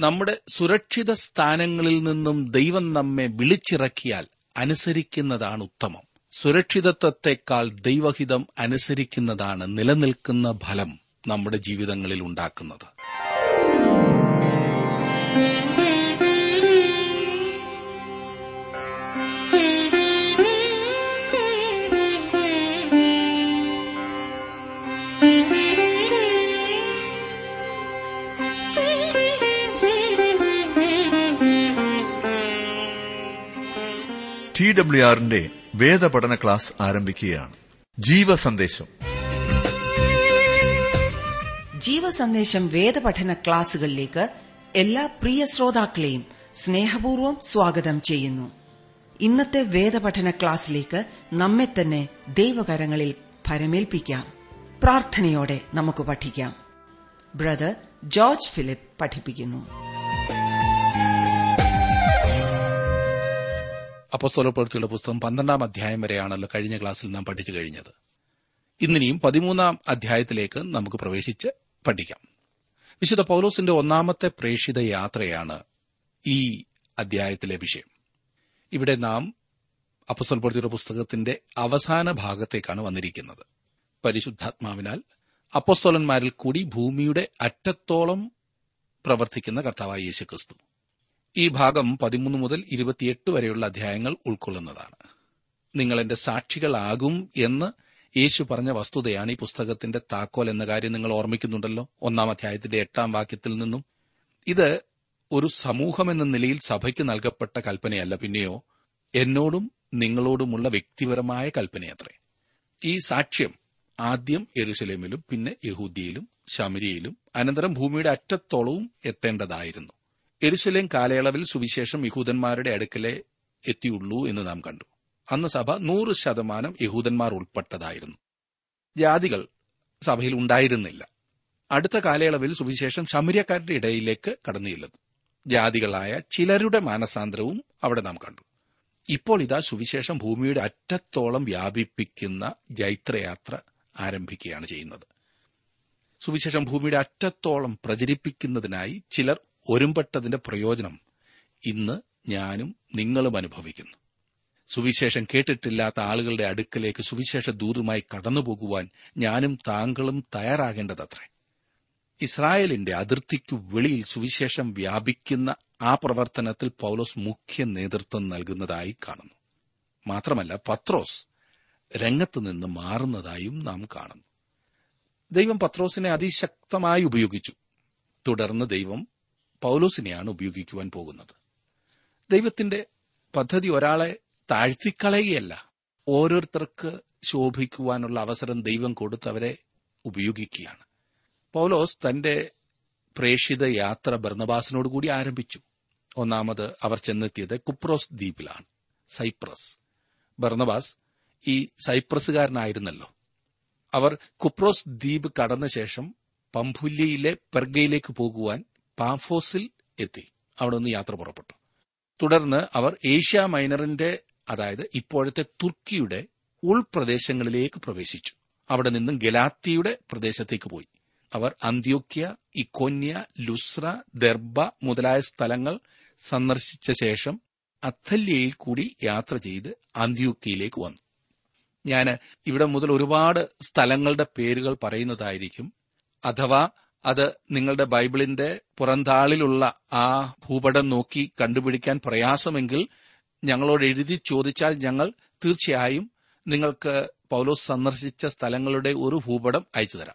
നമ്മുടെ സുരക്ഷിത സ്ഥാനങ്ങളിൽ നിന്നും ദൈവം നമ്മെ വിളിച്ചിറക്കിയാൽ അനുസരിക്കുന്നതാണ് ഉത്തമം. സുരക്ഷിതത്വത്തെക്കാൾ ദൈവഹിതം അനുസരിക്കുന്നതാണ് നിലനിൽക്കുന്ന ഫലം നമ്മുടെ ജീവിതങ്ങളിൽ ഉണ്ടാക്കുന്നത്. ടി ഡബ്ല്യു ആറിന്റെ വേദപഠന ക്ലാസ് ആരംഭിക്കുകയാണ്. ജീവസന്ദേശം. ജീവസന്ദേശം വേദപഠന ക്ലാസുകളിലേക്ക് എല്ലാ പ്രിയ ശ്രോതാക്കളെയും സ്നേഹപൂർവം സ്വാഗതം ചെയ്യുന്നു. ഇന്നത്തെ വേദപഠന ക്ലാസ്സിലേക്ക് നമ്മെ തന്നെ ദൈവകരങ്ങളിൽ ഭരമേൽപ്പിക്കാം. പ്രാർത്ഥനയോടെ നമുക്ക് പഠിക്കാം. ബ്രദർ ജോർജ് ഫിലിപ്പ് പഠിപ്പിക്കുന്നു. അപ്പസ്തോലപ്രവൃത്തിയുടെ പുസ്തകം പന്ത്രണ്ടാം അധ്യായം വരെയാണല്ലോ കഴിഞ്ഞ ക്ലാസ്സിൽ നാം പഠിച്ചു കഴിഞ്ഞത്. ഇന്നിനിയും പതിമൂന്നാം അധ്യായത്തിലേക്ക് നമുക്ക് പ്രവേശിച്ച് പഠിക്കാം. വിശുദ്ധ പൌലോസിന്റെ ഒന്നാമത്തെ പ്രേക്ഷിത യാത്രയാണ് ഈ അധ്യായത്തിലെ വിഷയം. ഇവിടെ നാം അപ്പസ്തോലപ്രവൃത്തിയുടെ പുസ്തകത്തിന്റെ അവസാന ഭാഗത്തേക്കാണ് വന്നിരിക്കുന്നത്. പരിശുദ്ധാത്മാവിനാൽ അപ്പസ്തോലന്മാരിൽ കൂടി ഭൂമിയുടെ അറ്റത്തോളം പ്രവർത്തിക്കുന്ന കർത്താവായ യേശുക്രിസ്തു. ഈ ഭാഗം പതിമൂന്ന് മുതൽ ഇരുപത്തിയെട്ട് വരെയുള്ള അധ്യായങ്ങൾ ഉൾക്കൊള്ളുന്നതാണ്. നിങ്ങൾ എന്റെ സാക്ഷികളാകും എന്ന് യേശു പറഞ്ഞ വസ്തുതയാണ് ഈ പുസ്തകത്തിന്റെ താക്കോൽ എന്ന കാര്യം നിങ്ങൾ ഓർമ്മിക്കുന്നുണ്ടല്ലോ. ഒന്നാം അധ്യായത്തിന്റെ എട്ടാം വാക്യത്തിൽ നിന്നും. ഇത് ഒരു സമൂഹം എന്ന നിലയിൽ സഭയ്ക്ക് നൽകപ്പെട്ട കൽപ്പനയല്ല. പിന്നെയോ എന്നോടും നിങ്ങളോടുമുള്ള വ്യക്തിപരമായ കൽപ്പനയത്രേ. ഈ സാക്ഷ്യം ആദ്യം എരുസലേമിലും പിന്നെ യഹൂദിയയിലും ശമരിയയിലും അനന്തരം ഭൂമിയുടെ അറ്റത്തോളവും എത്തേണ്ടതായിരുന്നു. എരുസലേം കാലയളവിൽ സുവിശേഷം യഹൂദന്മാരുടെ അടുക്കലെ എത്തിയുള്ളൂ എന്ന് നാം കണ്ടു. അന്ന് സഭ നൂറ് ശതമാനം യഹൂദന്മാർ ഉൾപ്പെട്ടതായിരുന്നു. ജാതികൾ സഭയിൽ ഉണ്ടായിരുന്നില്ല. അടുത്ത കാലയളവിൽ സുവിശേഷം ശമര്യക്കാരുടെ ഇടയിലേക്ക് കടന്നു ചെല്ലുന്നു ജാതികളായ ചിലരുടെ മാനസാന്തരവും അവിടെ നാം കണ്ടു. ഇപ്പോൾ ഇതാ സുവിശേഷം ഭൂമിയുടെ അറ്റത്തോളം വ്യാപിപ്പിക്കുന്ന ജൈത്രയാത്ര ആരംഭിക്കുകയാണ് ചെയ്യുന്നത്. സുവിശേഷം ഭൂമിയുടെ അറ്റത്തോളം പ്രചരിപ്പിക്കുന്നതിനായി ചിലർ ഒരുമ്പെട്ടതിന്റെ പ്രയോജനം ഇന്ന് ഞാനും നിങ്ങളും അനുഭവിക്കുന്നു. സുവിശേഷം കേട്ടിട്ടില്ലാത്ത ആളുകളുടെ അടുക്കലേക്ക് സുവിശേഷ ദൂതുമായി കടന്നുപോകുവാൻ ഞാനും താങ്കളും തയ്യാറാകേണ്ടതത്രേ. ഇസ്രായേലിന്റെ അതിർത്തിക്കു വെളിയിൽ സുവിശേഷം വ്യാപിക്കുന്ന ആ പ്രവർത്തനത്തിൽ പൌലോസ് മുഖ്യ നേതൃത്വം നൽകുന്നതായി കാണുന്നു. മാത്രമല്ല പത്രോസ് രംഗത്ത് നിന്ന് മാറുന്നതായും നാം കാണുന്നു. ദൈവം പത്രോസിനെ അതിശക്തമായി ഉപയോഗിച്ചു. തുടർന്ന് ദൈവം പൌലോസിനെയാണ് ഉപയോഗിക്കുവാൻ പോകുന്നത്. ദൈവത്തിന്റെ പദ്ധതി ഒരാളെ താഴ്ത്തിക്കളയുകയല്ല. ഓരോരുത്തർക്ക് ശോഭിക്കുവാനുള്ള അവസരം ദൈവം കൊടുത്തവരെ ഉപയോഗിക്കുകയാണ്. പൌലോസ് തന്റെ പ്രേക്ഷിത യാത്ര ബർണബാസിനോട് കൂടി ആരംഭിച്ചു. ഒന്നാമത് അവർ ചെന്നെത്തിയത് കുപ്രോസ് ദ്വീപിലാണ് സൈപ്രസ്. ബർണബാസ് ഈ സൈപ്രസുകാരനായിരുന്നല്ലോ അവർ കുപ്രോസ് ദ്വീപ് കടന്ന ശേഷം പംഫുല്യയിലെ പെർഗയിലേക്ക് പോകുവാൻ പാഫോസിൽ എത്തി. അവിടെ നിന്ന് യാത്ര പുറപ്പെട്ടു. തുടർന്ന് അവർ ഏഷ്യ മൈനറിന്റെ അതായത് ഇപ്പോഴത്തെ തുർക്കിയുടെ ഉൾപ്രദേശങ്ങളിലേക്ക് പ്രവേശിച്ചു. അവിടെ നിന്നും ഗലാത്തിയുടെ പ്രദേശത്തേക്ക് പോയി. അവർ അന്ത്യോക്യ ഇക്കോന്യ ലുസ്ര ദർബ മുതലായ സ്ഥലങ്ങൾ സന്ദർശിച്ച ശേഷം അത്തല്യയിൽ കൂടി യാത്ര ചെയ്ത് അന്ത്യോക്യയിലേക്ക് വന്നു. ഞാൻ ഇവിടെ മുതൽ ഒരുപാട് സ്ഥലങ്ങളുടെ പേരുകൾ പറയുന്നതായിരിക്കും. അഥവാ അത് നിങ്ങളുടെ ബൈബിളിന്റെ പുറന്താളിലുള്ള ആ ഭൂപടം നോക്കി കണ്ടുപിടിക്കാൻ പ്രയാസമെങ്കിൽ ഞങ്ങളോട് എഴുതി ചോദിച്ചാൽ ഞങ്ങൾ തീർച്ചയായും നിങ്ങൾക്ക് പൗലോസ് സന്ദർശിച്ച സ്ഥലങ്ങളുടെ ഒരു ഭൂപടം അയച്ചു തരാം.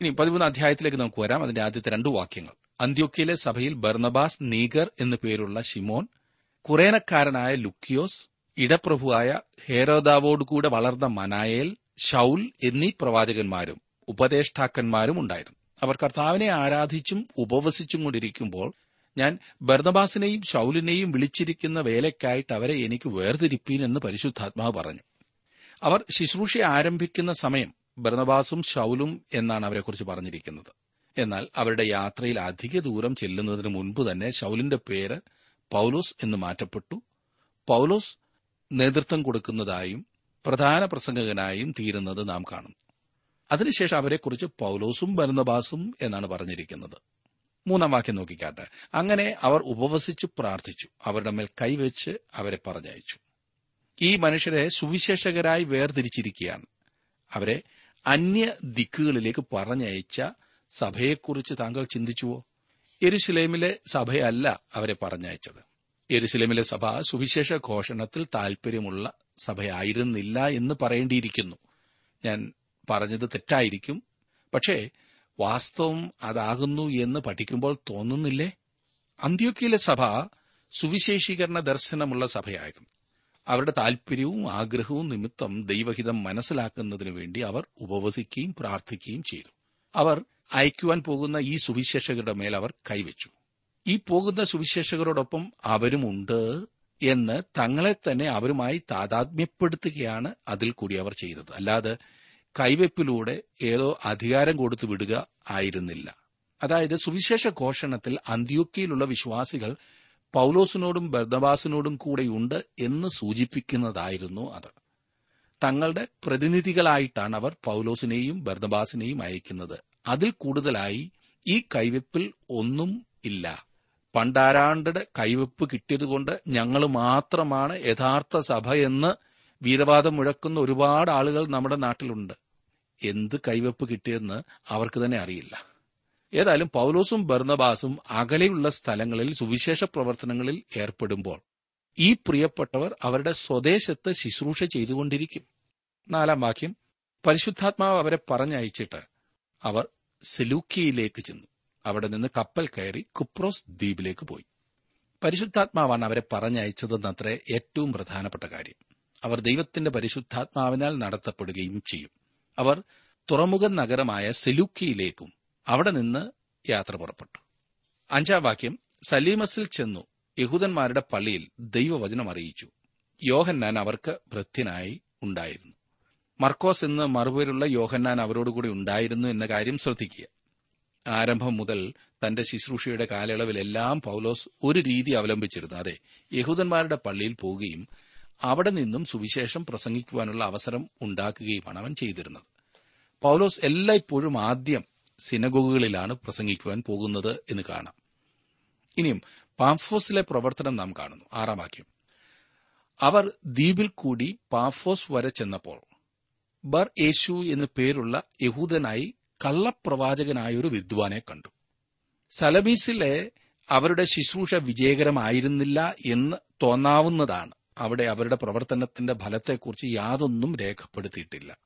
ഇനി പതിമൂന്ന് അധ്യായത്തിലേക്ക് നമുക്ക് വരാം. അതിന്റെ ആദ്യത്തെ രണ്ട് വാക്യങ്ങൾ. അന്ത്യോക്കിയിലെ സഭയിൽ ബർണബാസ് നീഗർ എന്നു പേരുള്ള ഷിമോൻ കുറേനക്കാരനായ ലുക്കിയോസ് ഇടപ്രഭുവായ ഹേരോദാവോടുകൂടെ വളർന്ന മനായേൽ ഷൌൽ എന്നീ പ്രവാചകന്മാരും ഉപദേഷ്ടാക്കന്മാരും ഉണ്ടായിരുന്നു. അവർ കർത്താവിനെ ആരാധിച്ചും ഉപവസിച്ചും കൊണ്ടിരിക്കുമ്പോൾ ഞാൻ ബർണബാസിനെയും ഷൌലിനെയും വിളിച്ചിരിക്കുന്ന വേലയ്ക്കായിട്ട് അവരെ എനിക്ക് വേർതിരിപ്പീൻ എന്ന് പരിശുദ്ധാത്മാവ് പറഞ്ഞു. അവർ ശുശ്രൂഷ ആരംഭിക്കുന്ന സമയം ബർണബാസും ഷൌലും എന്നാണ് അവരെക്കുറിച്ച് പറഞ്ഞിരിക്കുന്നത്. എന്നാൽ അവരുടെ യാത്രയിൽ അധിക ദൂരം ചെല്ലുന്നതിന് മുൻപ് തന്നെ ഷൌലിന്റെ പേര് പൌലോസ് എന്ന് മാറ്റപ്പെട്ടു. പൌലോസ് നേതൃത്വം കൊടുക്കുന്നതായും പ്രധാന പ്രസംഗകനായും തീരുന്നത് നാം കാണുന്നു. അതിനുശേഷം അവരെക്കുറിച്ച് പൌലോസും ബർന്നബാസും എന്നാണ് പറഞ്ഞിരിക്കുന്നത്. മൂന്നാം വാക്യം നോക്കിക്കാട്ടെ. അങ്ങനെ അവർ ഉപവസിച്ച് പ്രാർത്ഥിച്ചു. അവരുടെ മേൽ കൈവച്ച് അവരെ പറഞ്ഞയച്ചു. ഈ മനുഷ്യരെ സുവിശേഷകരായി വേർതിരിച്ചിരിക്കുകയാണ്. അവരെ അന്യ ദിക്കുകളിലേക്ക് പറഞ്ഞയച്ച സഭയെക്കുറിച്ച് താങ്കൾ ചിന്തിച്ചുവോ? എരുസലേമിലെ സഭയല്ല അവരെ പറഞ്ഞയച്ചത്. എരുസലേമിലെ സഭ സുവിശേഷ ഘോഷണത്തിൽ താൽപര്യമുള്ള സഭയായിരുന്നില്ല എന്ന് പറയേണ്ടിയിരിക്കുന്നു. ഞാൻ പറഞ്ഞത് തെറ്റായിരിക്കും. പക്ഷേ വാസ്തവം അതാകുന്നു എന്ന് പഠിക്കുമ്പോൾ തോന്നുന്നില്ലേ? അന്ത്യോക്കിയിലെ സഭ സുവിശേഷീകരണ ദർശനമുള്ള സഭയായിരുന്നു. അവരുടെ താൽപര്യവും ആഗ്രഹവും നിമിത്തം ദൈവഹിതം മനസ്സിലാക്കുന്നതിനു വേണ്ടി അവർ ഉപവസിക്കുകയും പ്രാർത്ഥിക്കുകയും ചെയ്തു. അവർ അയക്കുവാൻ പോകുന്ന ഈ സുവിശേഷകരുടെ മേൽ അവർ കൈവച്ചു. ഈ പോകുന്ന സുവിശേഷകരോടൊപ്പം അവരുമുണ്ട് എന്ന് തങ്ങളെ തന്നെ അവരുമായി താതാത്മ്യപ്പെടുത്തുകയാണ് അതിൽ കൂടി അവർ ചെയ്തത്. അല്ലാതെ കൈവെപ്പിലൂടെ ഏതോ അധികാരം കൊടുത്തു വിടുക ആയിരുന്നില്ല. അതായത് സുവിശേഷ ഘോഷണത്തിൽ അന്ത്യോക്കിയിലുള്ള വിശ്വാസികൾ പൌലോസിനോടും ബർദബാസിനോടും കൂടെയുണ്ട് എന്ന് സൂചിപ്പിക്കുന്നതായിരുന്നു അത്. തങ്ങളുടെ പ്രതിനിധികളായിട്ടാണ് അവർ പൌലോസിനെയും ബർദബാസിനെയും അയക്കുന്നത്. അതിൽ കൂടുതലായി ഈ കൈവെപ്പിൽ ഒന്നും ഇല്ല. പണ്ടാരാണ്ടയുടെ കൈവെപ്പ് കിട്ടിയതുകൊണ്ട് ഞങ്ങൾ മാത്രമാണ് യഥാർത്ഥ സഭ എന്ന് വീരവാദം മുഴക്കുന്ന ഒരുപാട് ആളുകൾ നമ്മുടെ നാട്ടിലുണ്ട്. എന്ത് കൈവപ്പ് കിട്ടിയെന്ന് അവർക്ക് തന്നെ അറിയില്ല. ഏതായാലും പൌലോസും ബർണബാസും അകലെയുള്ള സ്ഥലങ്ങളിൽ സുവിശേഷ പ്രവർത്തനങ്ങളിൽ ഏർപ്പെടുമ്പോൾ ഈ പ്രിയപ്പെട്ടവർ അവരുടെ സ്വദേശത്ത് ശുശ്രൂഷ ചെയ്തുകൊണ്ടിരിക്കും. നാലാം വാക്യം പരിശുദ്ധാത്മാവ് അവരെ പറഞ്ഞയച്ചിട്ട് അവർ സെലൂക്കിയയിലേക്ക് ചെന്നു. അവിടെ നിന്ന് കപ്പൽ കയറി കുപ്രോസ് ദ്വീപിലേക്ക് പോയി. പരിശുദ്ധാത്മാവാണ് അവരെ പറഞ്ഞയച്ചതെന്നത്രേ ഏറ്റവും പ്രധാനപ്പെട്ട കാര്യം. അവർ ദൈവത്തിന്റെ പരിശുദ്ധാത്മാവിനാൽ നടത്തപ്പെടുകയും ചെയ്യും. അവർ തുറമുഖ നഗരമായ സെലൂക്കിയിലേക്കും അവിടെ നിന്ന് യാത്ര പുറപ്പെട്ടു. അഞ്ചാം വാക്യം സലീമസിൽ ചെന്നു യഹൂദന്മാരുടെ പള്ളിയിൽ ദൈവവചനം അറിയിച്ചു. യോഹന്നാൻ അവർക്ക് ഭൃത്യനായി ഉണ്ടായിരുന്നു. മർക്കോസ് എന്ന് മറുപേരുള്ള യോഹന്നാൻ അവരോടുകൂടി ഉണ്ടായിരുന്നു എന്ന കാര്യം ശ്രദ്ധിക്കുക. ആരംഭം മുതൽ തന്റെ ശുശ്രൂഷയുടെ കാലയളവിലെല്ലാം പൌലോസ് ഒരു രീതി അവലംബിച്ചിരുന്നു. അതെ യഹൂദന്മാരുടെ പള്ളിയിൽ പോവുകയും അവിടെ നിന്നും സുവിശേഷം പ്രസംഗിക്കുവാനുള്ള അവസരം ഉണ്ടാക്കുകയുമാണ് അവൻ ചെയ്തിരുന്നത്. പൗലോസ് എല്ലായ്പ്പോഴും ആദ്യം സിനഗോഗുകളിലാണ് പ്രസംഗിക്കുവാൻ പോകുന്നത് എന്ന് കാണാം. ഇനിയും പാംഫോസിലെ പ്രവർത്തനം നാം കാണുന്നു. ആറാം വാക്യം. അവർ ദ്വീപിൽ കൂടി പാഫോസ് വരെ ചെന്നപ്പോൾ ബർ യേശു എന്നു പേരുള്ള യഹൂദനായി കള്ളപ്രവാചകനായൊരു വിദ്വാനെ കണ്ടു. സലബീസിലെ അവരുടെ ശുശ്രൂഷ വിജയകരമായിരുന്നില്ല എന്ന് തോന്നാവുന്നതാണ്. അവിടെ അവരുടെ പ്രവർത്തനത്തിന്റെ ഫലത്തെക്കുറിച്ച് യാതൊന്നും രേഖപ്പെടുത്തിയിട്ടില്ല.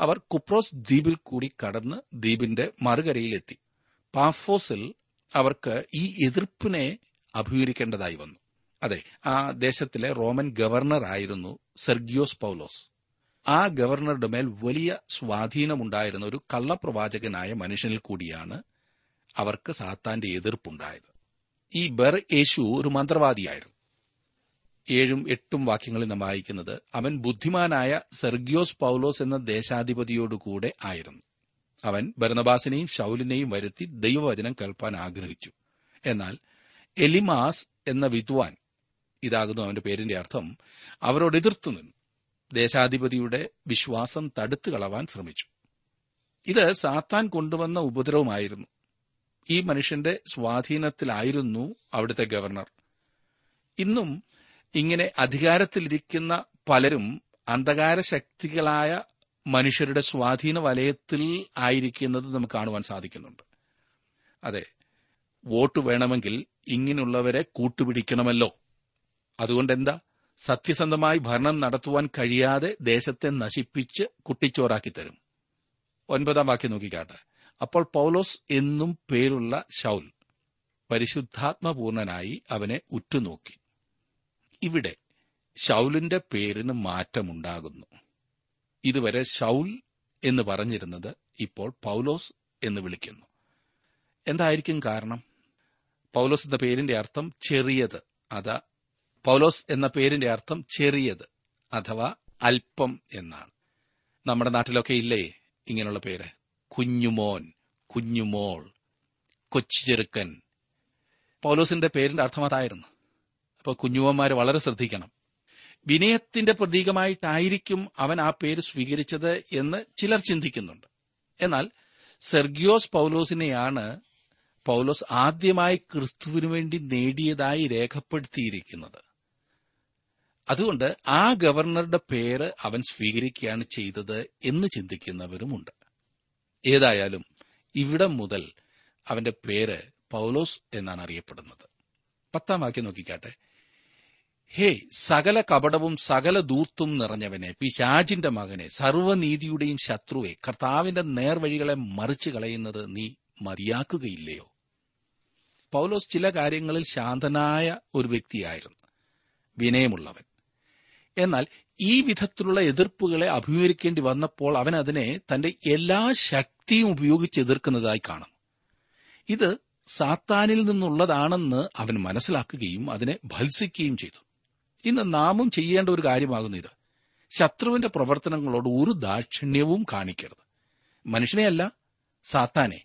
അവർ കുപ്രോസ് ദ്വീപിൽ കൂടി കടന്ന് ദ്വീപിന്റെ മറുകരയിലെത്തി. പാഫോസിൽ അവർക്ക് ഈ എതിർപ്പിനെ അഭിമുഖീകരിക്കേണ്ടതായി വന്നു. അതെ ആ ദേശത്തിലെ റോമൻ ഗവർണർ ആയിരുന്നു സെർഗിയോസ് പൌലോസ്. ആ ഗവർണറുടെ മേൽ വലിയ സ്വാധീനമുണ്ടായിരുന്ന ഒരു കള്ളപ്രവാചകനായ മനുഷ്യനിൽ കൂടിയാണ് അവർക്ക് സാത്താന്റെ എതിർപ്പുണ്ടായത്. ഈ ബെർ യേശു ഒരു മന്ത്രവാദിയായിരുന്നു. ഏഴും എട്ടും വാക്യങ്ങളിൽ നാം വായിക്കുന്നത് അവൻ ബുദ്ധിമാനായ സെർഗിയോസ് പൌലോസ് എന്ന ദേശാധിപതിയോടുകൂടെ ആയിരുന്നു. അവൻ ഭരണബാസിനെയും ഷൌലിനെയും വരുത്തി ദൈവവചനം കേൾപ്പാൻ ആഗ്രഹിച്ചു. എന്നാൽ എലിമാസ് എന്ന വിദ്വാൻ ഇതാകുന്നു അവന്റെ പേരിന്റെ അർത്ഥം അവരോട് എതിർത്തു നിന്നു. ദേശാധിപതിയുടെ വിശ്വാസം തടുത്തു കളവാൻ ശ്രമിച്ചു. ഇത് സാത്താൻ കൊണ്ടുവന്ന ഉപദ്രവമായിരുന്നു. ഈ മനുഷ്യന്റെ സ്വാധീനത്തിലായിരുന്നു അവിടുത്തെ ഗവർണർ. ഇന്നും ഇങ്ങനെ അധികാരത്തിലിരിക്കുന്ന പലരും അന്ധകാര ശക്തികളായ മനുഷ്യരുടെ സ്വാധീന വലയത്തിൽ ആയിരിക്കുന്നത് നമുക്ക് കാണുവാൻ സാധിക്കുന്നുണ്ട്. അതെ വോട്ട് വേണമെങ്കിൽ ഇങ്ങനെയുള്ളവരെ കൂട്ടുപിടിക്കണമല്ലോ. അതുകൊണ്ട് എന്താ സത്യസന്ധമായി ഭരണം നടത്തുവാൻ കഴിയാതെ ദേശത്തെ നശിപ്പിച്ച് കുട്ടിച്ചോറാക്കി തരും ഒൻപതാം വാക്യം നോക്കിക്കാട്ടെ. അപ്പോൾ പൗലോസ് എന്നും പേരുള്ള ഷൗൽ പരിശുദ്ധാത്മപൂർണനായി അവനെ ഉറ്റുനോക്കി. ഇവിടെ ഷൗലിന്റെ പേരിന് മാറ്റമുണ്ടാകുന്നു. ഇതുവരെ ശൗൽ എന്ന് പറഞ്ഞിരുന്നത് ഇപ്പോൾ പൗലോസ് എന്ന് വിളിക്കുന്നു. എന്തായിരിക്കും കാരണം? പൗലോസ് എന്ന പേരിന്റെ അർത്ഥം ചെറിയത്. അതാ പൗലോസ് എന്ന പേരിന്റെ അർത്ഥം ചെറിയത് അഥവാ അല്പം എന്നാണ്. നമ്മുടെ നാട്ടിലൊക്കെ ഇല്ലേ ഇങ്ങനെയുള്ള പേര്? കുഞ്ഞുമോൻ കുഞ്ഞുമോൾ കൊച്ചു ചെറുക്കൻ. പൗലോസിന്റെ പേരിന്റെ അർത്ഥം അതായിരുന്നു. അപ്പോൾ കുഞ്ഞുവന്മാർ വളരെ ശ്രദ്ധിക്കണം. വിനയത്തിന്റെ പ്രതീകമായിട്ടായിരിക്കും അവൻ ആ പേര് സ്വീകരിച്ചത് എന്ന് ചിലർ ചിന്തിക്കുന്നുണ്ട്. എന്നാൽ സെർഗിയോസ് പൗലോസിനെയാണ് പൗലോസ് ആദ്യമായി ക്രിസ്തുവിനു വേണ്ടി നേടിയതായി രേഖപ്പെടുത്തിയിരിക്കുന്നത്. അതുകൊണ്ട് ആ ഗവർണറുടെ പേര് അവൻ സ്വീകരിക്കുകയാണ് ചെയ്തത് എന്ന് ചിന്തിക്കുന്നവരുമുണ്ട്. ഏതായാലും ഇവിടെ മുതൽ അവന്റെ പേര് പൗലോസ് എന്നാണ് അറിയപ്പെടുന്നത്. പത്താം വാക്യം നോക്കിക്കാട്ടെ. ഹേ സകല കപടവും സകല ദൂർത്തും നിറഞ്ഞവനെ പിശാജിന്റെ മകനെ സർവനീതിയുടെയും ശത്രുവെ കർത്താവിന്റെ നേർവഴികളെ മറിച്ചു കളയുന്നത് നീ മതിയാക്കുകയില്ലയോ? പൗലോസ് ചില കാര്യങ്ങളിൽ ശാന്തനായ ഒരു വ്യക്തിയായിരുന്നു. വിനയമുള്ളവൻ. എന്നാൽ ഈ വിധത്തിലുള്ള എതിർപ്പുകളെ അഭിമുഖീകരിക്കേണ്ടി വന്നപ്പോൾ അവൻ അതിനെ തന്റെ എല്ലാ ശക്തിയും ഉപയോഗിച്ച് എതിർക്കുന്നതായി കാണുന്നു. ഇത് സാത്താനിൽ നിന്നുള്ളതാണെന്ന് അവൻ മനസ്സിലാക്കുകയും അതിനെ ഭത്സിക്കുകയും ചെയ്തു. ഇന്ന് നാമും ചെയ്യേണ്ട ഒരു കാര്യമാകുന്നു ഇത്. ശത്രുവിന്റെ പ്രവർത്തനങ്ങളോട് ഒരു ദാക്ഷിണ്യവും കാണിക്കരുത്. മനുഷ്യനെയല്ല സാത്താനെ.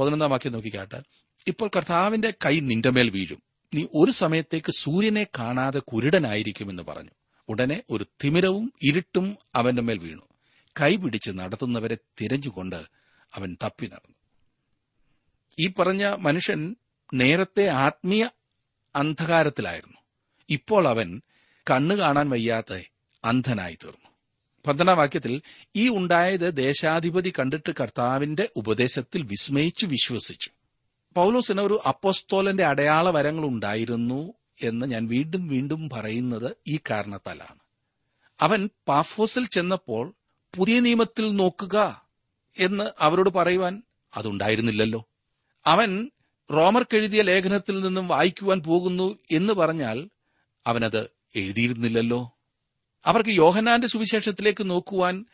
പതിനൊന്നാം വാക്യം നോക്കിക്കാട്ട്. ഇപ്പോൾ കർത്താവിന്റെ കൈ നിന്റെ മേൽ വീഴും. നീ ഒരു സമയത്തേക്ക് സൂര്യനെ കാണാതെ കുരുടനായിരിക്കുമെന്ന് പറഞ്ഞു. ഉടനെ ഒരു തിമിരവും ഇരുട്ടും അവന്റെ മേൽ വീണു. കൈ പിടിച്ച് നടത്തുന്നവരെ തിരഞ്ഞുകൊണ്ട് അവൻ തപ്പി നടന്നു. ഈ പറഞ്ഞ മനുഷ്യൻ നേരത്തെ ആത്മീയ അന്ധകാരത്തിലായിരുന്നു. ഇപ്പോൾ അവൻ കണ്ണു കാണാൻ വയ്യാത്ത അന്ധനായി തീർന്നു. പന്ത്രണ്ടാം വാക്യത്തിൽ ഈ ഉണ്ടായത് ദേശാധിപതി കണ്ടിട്ട് കർത്താവിന്റെ ഉപദേശത്തിൽ വിസ്മയിച്ചു വിശ്വസിച്ചു. പൗലോസിന് ഒരു അപ്പോസ്തോലന്റെ അടയാള വരങ്ങൾ ഉണ്ടായിരുന്നു എന്ന് ഞാൻ വീണ്ടും വീണ്ടും പറയുന്നത് ഈ കാരണത്താലാണ്. അവൻ പാഫോസിൽ ചെന്നപ്പോൾ പുതിയ നിയമത്തിൽ നോക്കുക എന്ന് അവരോട് പറയുവാൻ അതുണ്ടായിരുന്നില്ലല്ലോ. അവൻ റോമർക്കെഴുതിയ ലേഖനത്തിൽ നിന്നും വായിക്കുവാൻ പോകുന്നു എന്ന് പറഞ്ഞാൽ അവനത് എഴുതിയിരുന്നില്ലല്ലോ. അവർക്ക് യോഹനാന്റെ സുവിശേഷത്തിലേക്ക് നോക്കുവാൻ